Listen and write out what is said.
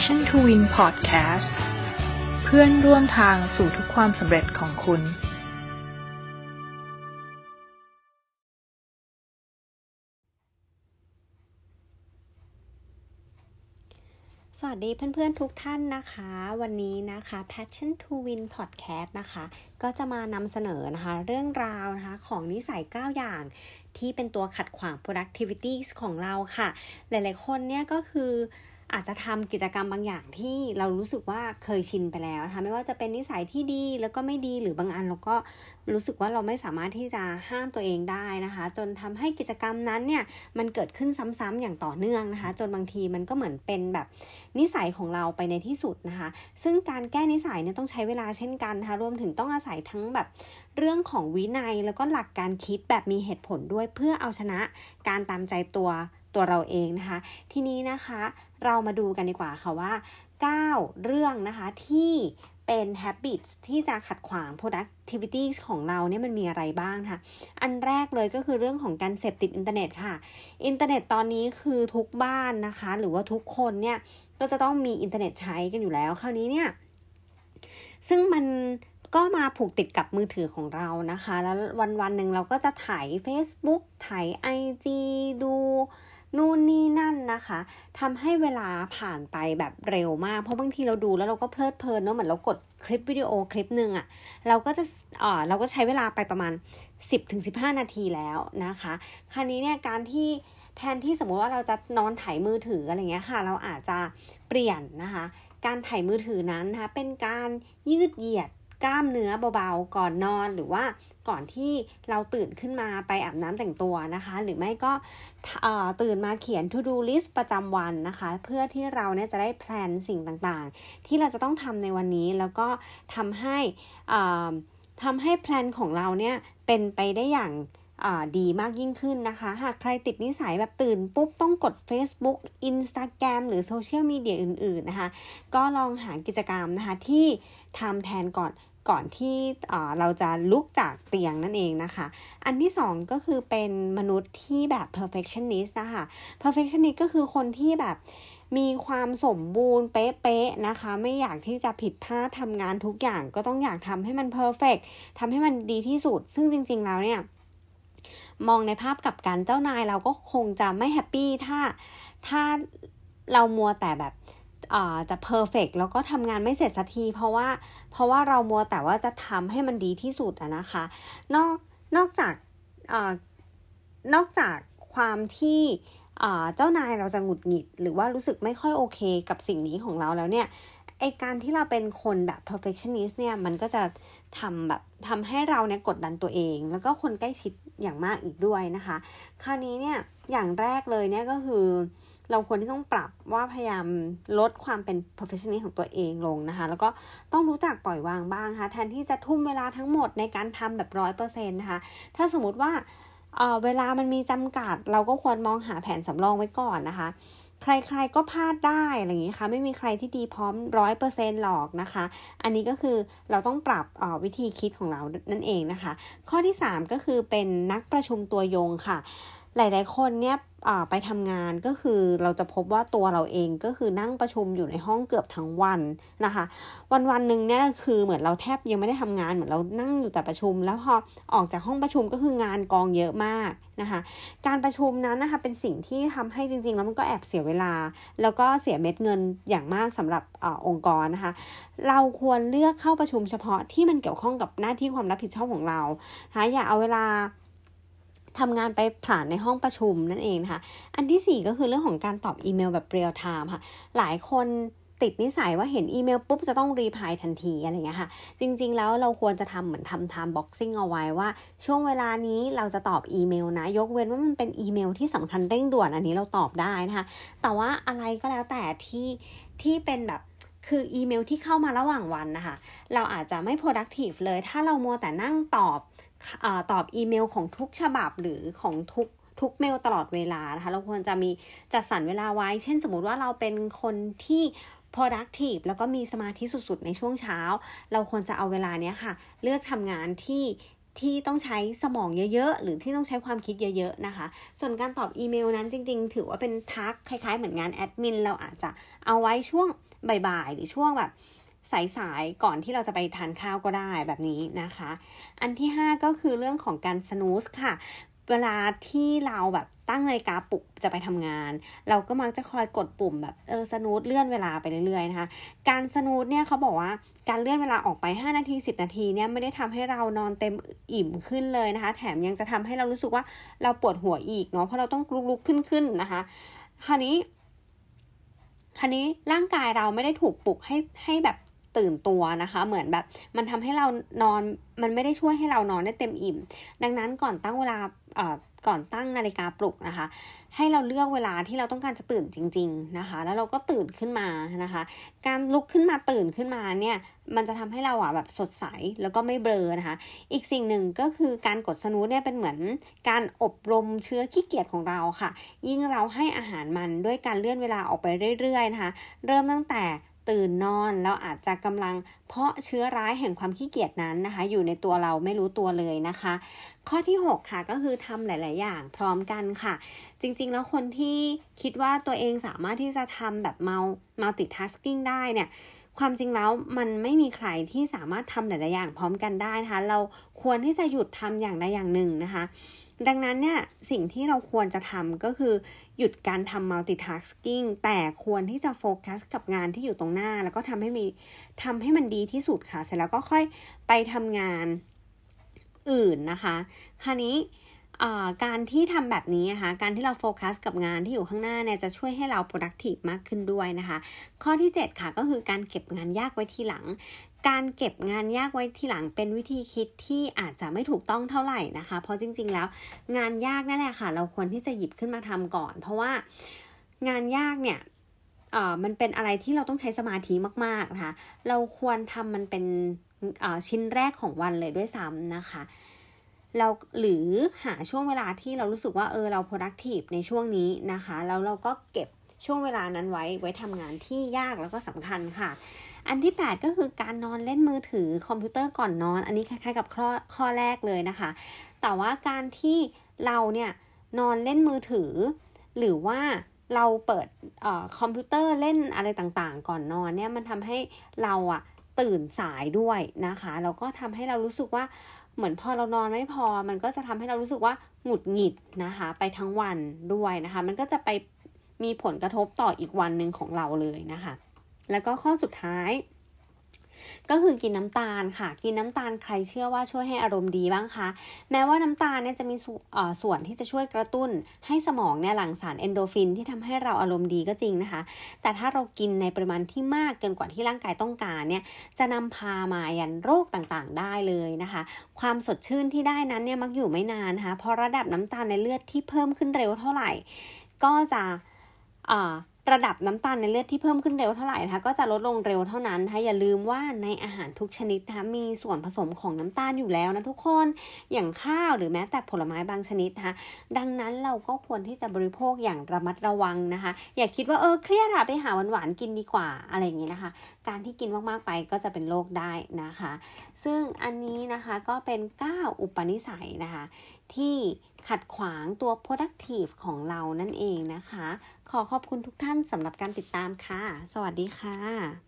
Passion to Win Podcast เพื่อนร่วมทางสู่ทุกความสำเร็จของคุณ สวัสดีเพื่อนๆทุกท่านนะคะ วันนี้นะคะ Passion to Win Podcast นะคะ ก็จะมานำเสนอนะคะ เรื่องราวนะคะของนิสัย 9 อย่างที่เป็นตัวขัดขวาง productivity ของเราค่ะ หลายๆคนเนี่ยก็คือ อาจจะทำกิจกรรมบางอย่างที่เรารู้สึกว่าเคยชินไปแล้วนะคะไม่ว่าจะเป็นนิสัยที่ดีแล้วก็ไม่ดีหรือบางอันเราก็รู้สึกว่าเราไม่สามารถที่จะห้ามตัวเองได้นะคะ จนทำให้กิจกรรมนั้นเนี่ยมันเกิดขึ้นซ้ำๆอย่างต่อเนื่องนะคะ จนบางทีมันก็เหมือนเป็นแบบนิสัยของเราไปในที่สุดนะคะ ซึ่งการแก้นิสัยเนี่ยต้องใช้เวลาเช่นกันนะคะรวมถึงต้องอาศัยทั้งแบบเรื่องของวินัยแล้วก็หลักการคิดแบบมีเหตุผลด้วยเพื่อเอาชนะการตามใจตัว ตัวเราเองนะคะ ทีนี้นะคะเรามาดูกันดีกว่าค่ะว่า 9 เรื่องนะคะที่เป็น habits ที่จะขัดขวาง productivity ของเราเนี่ยมันมีอะไรบ้างคะอันแรกเลยก็คือเรื่องของการเสพติดอินเทอร์เน็ตค่ะ อินเทอร์เน็ตตอนนี้คือทุกบ้านนะคะ หรือว่าทุกคนเนี่ยก็จะต้องมีอินเทอร์เน็ตใช้กันอยู่แล้ว คราวนี้เนี่ยซึ่งมันก็มาผูกติดกับมือถือของเรานะคะ แล้ววันวันหนึ่งเราก็จะถ่าย Facebook ถ่าย IG ดู นู่นนี่นั่นนะคะทำให้เวลาผ่านไปแบบเร็วมาก เพราะบางทีเราดูแล้วเราก็เพลิดเพลินเนาะเหมือนเรากดคลิปวิดีโอคลิปหนึ่งอะเราก็จะอ่าเราก็ใช้เวลาไปประมาณ 10-15 นาทีแล้วนะคะ คราวนี้เนี่ยการที่แทนที่สมมติว่าเราจะนอนถ่ายมือถืออะไรเงี้ยค่ะ เราอาจจะเปลี่ยนนะคะ การถ่ายมือถือนั้นนะคะเป็นการยืดเหยียด กล้ามเนื้อเบาๆ ก่อนนอนหรือว่าก่อนที่เราตื่นขึ้นมาไปอาบน้ำแต่งตัวนะคะ หรือไม่ก็ตื่นมาเขียน to do list ประจำวันนะคะ เพื่อที่เราเนี่ยจะได้แพลนสิ่งต่างๆ ที่เราจะต้องทำในวันนี้แล้วก็ทำให้ทำให้แพลนของเราเนี่ยเป็นไปได้อย่าง ดีมากยิ่งขึ้นนะคะ หากใครติดนิสัยแบบตื่นปุ๊บ ต้องกด Facebook Instagram หรือโซเชียลมีเดียอื่น ๆ นะคะ ก็ลองหากิจกรรมนะคะ ที่ทำแทนก่อนก่อนที่เราจะลุกจากเตียงนั่นเองนะคะ อันที่สองก็คือเป็นมนุษย์ที่แบบ perfectionist นะคะ perfectionist ก็คือคนที่แบบมีความสมบูรณ์เป๊ะๆนะคะ ไม่อยากที่จะผิดพลาดทำงานทุกอย่างก็ต้องอยากทำให้มัน perfect ทำให้มันดีที่สุด ซึ่งจริง ๆ แล้วเนี่ย มองในภาพกับการเจ้านายเราก็คงจะไม่แฮปปี้ถ้าถ้าเรามัวแต่แบบจะเพอร์เฟกแล้วก็ทำงานไม่เสร็จสักที เพราะว่าเพราะว่าเรามัวแต่ว่าจะทำให้มันดีที่สุดนะคะ นอกนอกจากอนอกจากความที่เจ้านายเราจะหงุดหงิด หรือว่ารู้สึกไม่ค่อยโอเคกับสิ่งนี้ของเราแล้วเนี่ย ไอการที่เราเป็นคนแบบ perfectionist เนี่ยมันก็จะทำแบบทำให้เราเนี่ยกดดันตัวเอง แล้วก็คนใกล้ชิดอย่างมากอีกด้วยนะคะ คราวนี้เนี่ยอย่างแรกเลยเนี่ยก็คือ เราควรที่ต้องปรับว่าพยายามลดความเป็น perfectionist ของตัวเองลงนะคะ แล้วก็ต้องรู้จักปล่อยวางบ้างนะคะแทนที่จะทุ่มเวลาทั้งหมดในการทำแบบร้อยเปอร์เซ็นต์นะคะ ถ้าสมมติว่าเเวลามันมีจำกัด เราก็ควรมองหาแผนสำรองไว้ก่อนนะคะ ใครๆก็พลาดได้อะไรอย่างนี้ค่ะ ไม่มีใครที่ดีพร้อมร้อยเปอร์เซ็นต์หรอกนะคะ อันนี้ก็คือเราต้องปรับวิธีคิดของเรานั่นเองนะคะ ข้อที่ 3 ก็คือเป็นนักประชุมตัวยงค่ะ หลาย ๆ คนเนี่ยไปทำงานก็คือเราจะพบว่าตัวเราเองก็คือนั่งประชุมอยู่ในห้องเกือบทั้งวันนะคะ วันวันหนึ่งเนี่ยคือเหมือนเราแทบยังไม่ได้ทำงานเหมือนเรานั่งอยู่แต่ประชุม แล้วพอออกจากห้องประชุมก็คืองานกองเยอะมากนะคะ การประชุมนั้นนะคะเป็นสิ่งที่ทำให้จริง ๆ แล้วมันก็แอบเสียเวลา แล้วก็เสียเม็ดเงินอย่างมากสำหรับอองค์กรนะคะ เราควรเลือกเข้าประชุมเฉพาะที่มันเกี่ยวข้องกับหน้าที่ความรับผิดชอบของเรานะคะอย่าเอาเวลา ทำงานไปผลาญในห้องประชุมนั่นเองนะคะอันที่ 4 ก็คือเรื่องของการตอบอีเมลแบบเรียลไทม์ค่ะ หลายคนติดนิสัยว่าเห็นอีเมลปุ๊บจะต้อง reply ทันทีอะไรเงี้ยค่ะ จริง ๆ แล้วเราควรจะทำเหมือนทำ time boxing เอาไว้ว่า ช่วงเวลานี้เราจะตอบอีเมลนะ ยกเว้นว่ามันเป็นอีเมลที่สำคัญเร่งด่วนอันนี้เราตอบได้นะคะ แต่ว่าอะไรก็แล้วแต่ที่ที่เป็นแบบคืออีเมลที่เข้ามาระหว่างวันนะคะ เราอาจจะไม่ productive เลย ถ้าเรามัวแต่นั่งตอบ ตอบอีเมลของทุกฉบับหรือของทุกทุกเมลตลอดเวลานะคะ เราควรจะมีจัดสรรเวลาไว้ เช่นสมมติว่าเราเป็นคนที่ productive แล้วก็มีสมาธิสุดๆ ในช่วงเช้า เราควรจะเอาเวลาเนี้ยค่ะ เลือกทำงานที่ที่ต้องใช้สมองเยอะๆ หรือที่ต้องใช้ความคิดเยอะๆ นะคะ ส่วนการตอบอีเมลนั้นจริงๆ ถือว่าเป็นทักคล้ายๆ เหมือนงานแอดมิน เราอาจจะเอาไว้ช่วงบ่ายๆ หรือช่วงแบบ สายๆ ก่อนที่เราจะไปทานข้าวก็ได้แบบนี้นะคะ อันที่ 5 ก็คือเรื่องของการสนูสค่ะ เวลาที่เราแบบตั้งนาฬิกาปลุกจะไปทำงาน เราก็มักจะคอยกดปุ่มแบบเออสนูตเลื่อนเวลาไปเรื่อยๆนะคะ การสนูตเนี่ยเขาบอกว่าการเลื่อนเวลาออกไป 5 นาที 10 นาทีเนี่ยไม่ได้ทำให้เรานอนเต็มอิ่มขึ้นเลยนะคะ แถมยังจะทำให้เรารู้สึกว่าเราปวดหัวอีกเนาะเพราะเราต้องลุกๆขึ้นๆนะคะคราวนี้คราวนี้ร่างกายเราไม่ได้ถูกปลุกให้ให้แบบ ตื่นตัวนะคะ เหมือนแบบมันทำให้เรานอนมันไม่ได้ช่วยให้เรานอนได้เต็มอิ่ม ดังนั้นก่อนตั้งเวลาก่อนตั้งนาฬิกาปลุกนะคะ ให้เราเลือกเวลาที่เราต้องการจะตื่นจริง ๆนะคะ แล้วเราก็ตื่นขึ้นมานะคะ การลุกขึ้นมาตื่นขึ้นมาเนี่ยมันจะทำให้เราอะแบบสดใสแล้วก็ไม่เบลอนะคะ อีกสิ่งหนึ่งก็คือการกดสนูตเนี่ยเป็นเหมือนการอบรมเชื้อขี้เกียจของเราค่ะ ยิ่งเราให้อาหารมันด้วยการเลื่อนเวลาออกไปเรื่อยๆนะคะ เริ่มตั้งแต่ ตื่นนอนเราอาจจะกำลังเพาะเชื้อร้ายแห่งความขี้เกียจนั้นนะคะ อยู่ในตัวเราไม่รู้ตัวเลยนะคะ ข้อที่ 6 ค่ะก็คือทำหลาย ๆ อย่างพร้อมกันค่ะ จริง ๆ แล้วคนที่คิดว่าตัวเองสามารถที่จะทำแบบเมาmultitasking ได้เนี่ย ความจริงแล้วมันไม่มีใครที่สามารถทำหลายๆอย่างพร้อมกันได้นะคะ เราควรที่จะหยุดทำอย่างใดอย่างหนึ่งนะคะ ดังนั้นเนี่ยสิ่งที่เราควรจะทำก็คือหยุดการทำ multitasking แต่ควรที่จะโฟกัสกับงานที่อยู่ตรงหน้า แล้วก็ทำให้มีทำให้มันดีที่สุดค่ะ เสร็จแล้วก็ค่อยไปทำงานอื่นนะคะ คราวนี้ การที่ทำแบบนี้นะคะการที่เราโฟกัสกับงานที่อยู่ข้างหน้าเนี่ยจะช่วยให้เรา productive มากขึ้นด้วยนะคะ ข้อที่ 7 ค่ะก็คือการเก็บงานยากไว้ทีหลังการเก็บงานยากไว้ทีหลังเป็นวิธีคิดที่อาจจะไม่ถูกต้องเท่าไหร่นะคะ เพราะจริง ๆ แล้วงานยากนั่นแหละค่ะ เราควรที่จะหยิบขึ้นมาทำก่อน เพราะว่างานยากเนี่ยมันเป็นอะไรที่เราต้องใช้สมาธิมากๆนะคะ เราควรทำมันเป็นชิ้นแรกของวันเลยด้วยซ้ำนะคะ เราหรือหาช่วงเวลาที่เรารู้สึกว่าเออเรา productive ในช่วงนี้นะคะ แล้วเราก็เก็บช่วงเวลานั้นไว้ไว้ทำงานที่ยากแล้วก็สำคัญค่ะ อันที่ 8 ก็คือการนอนเล่นมือถือคอมพิวเตอร์ก่อนนอน อันนี้คล้ายๆกับข้อข้อแรกเลยนะคะ แต่ว่าการที่เราเนี่ยนอนเล่นมือถือ หรือว่าเราเปิดอคอมพิวเตอร์เล่นอะไรต่างๆ ก่อนนอนเนี่ยมันทำให้เราอะตื่นสายด้วยนะคะแล้วก็ทำให้เรารู้สึกว่า เหมือนพอเรานอนไม่พอ มันก็จะทำให้เรารู้สึกว่าหงุดหงิดนะคะ ไปทั้งวันด้วยนะคะ มันก็จะไปมีผลกระทบต่ออีกวันหนึ่งของเราเลยนะคะ แล้วก็ข้อสุดท้าย ก็คือกินน้ำตาลค่ะ กินน้ำตาลใครเชื่อว่าช่วยให้อารมณ์ดีบ้างคะ แม้ว่าน้ำตาลเนี่ยจะมีส่วนที่จะช่วยกระตุ้น ให้สมองเนี่ยหลั่งสารเอนโดฟินที่ทำให้เราอารมณ์ดีก็จริงนะคะ แต่ถ้าเรากินในปริมาณที่มากเกินกว่าที่ร่างกายต้องการเนี่ยจะนำพามายันโรคต่างๆ ได้เลยนะคะ ความสดชื่นที่ได้นั้นเนี่ยมักอยู่ไม่นานนะคะเพราะระดับน้ำตาลในเลือดที่เพิ่มขึ้นเร็วเท่าไหร่ ก็จะ ระดับน้ำตาลในเลือดที่เพิ่มขึ้นเร็วเท่าไหร่นะคะก็จะลดลงเร็วเท่านั้นนะคะอย่าลืมว่าในอาหารทุกชนิดนะคะมีส่วนผสมของน้ำตาลอยู่แล้วนะทุกคนอย่างข้าวหรือแม้แต่ผลไม้บางชนิดนะคะดังนั้นเราก็ควรที่จะบริโภคอย่างระมัดระวังนะคะ อย่าคิดว่าเออเครียดอะไปหาหวานๆกินดีกว่าอะไรอย่างนี้นะคะ การที่กินมากๆไปก็จะเป็นโรคได้นะคะ ซึ่งอันนี้นะคะก็เป็น9อุปนิสัยนะคะ ที่ขัดขวางตัว productive ของเรานั่นเองนะคะ ขอขอบคุณทุกท่านสำหรับการติดตามค่ะ สวัสดีค่ะ